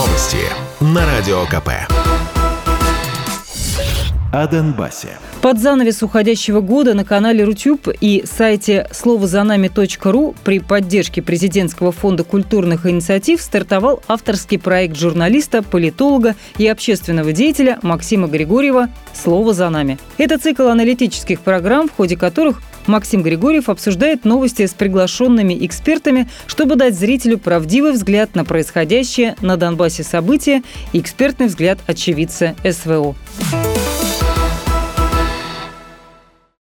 Новости на Радио КП. О Донбассе. Под занавес уходящего года на канале Рутюб и сайте словозанами.ру при поддержке Президентского фонда культурных инициатив стартовал авторский проект журналиста, политолога и общественного деятеля Максима Григорьева «Слово за нами». Это цикл аналитических программ, в ходе которых Максим Григорьев обсуждает новости с приглашенными экспертами, чтобы дать зрителю правдивый взгляд на происходящее на Донбассе события и экспертный взгляд очевидца СВО.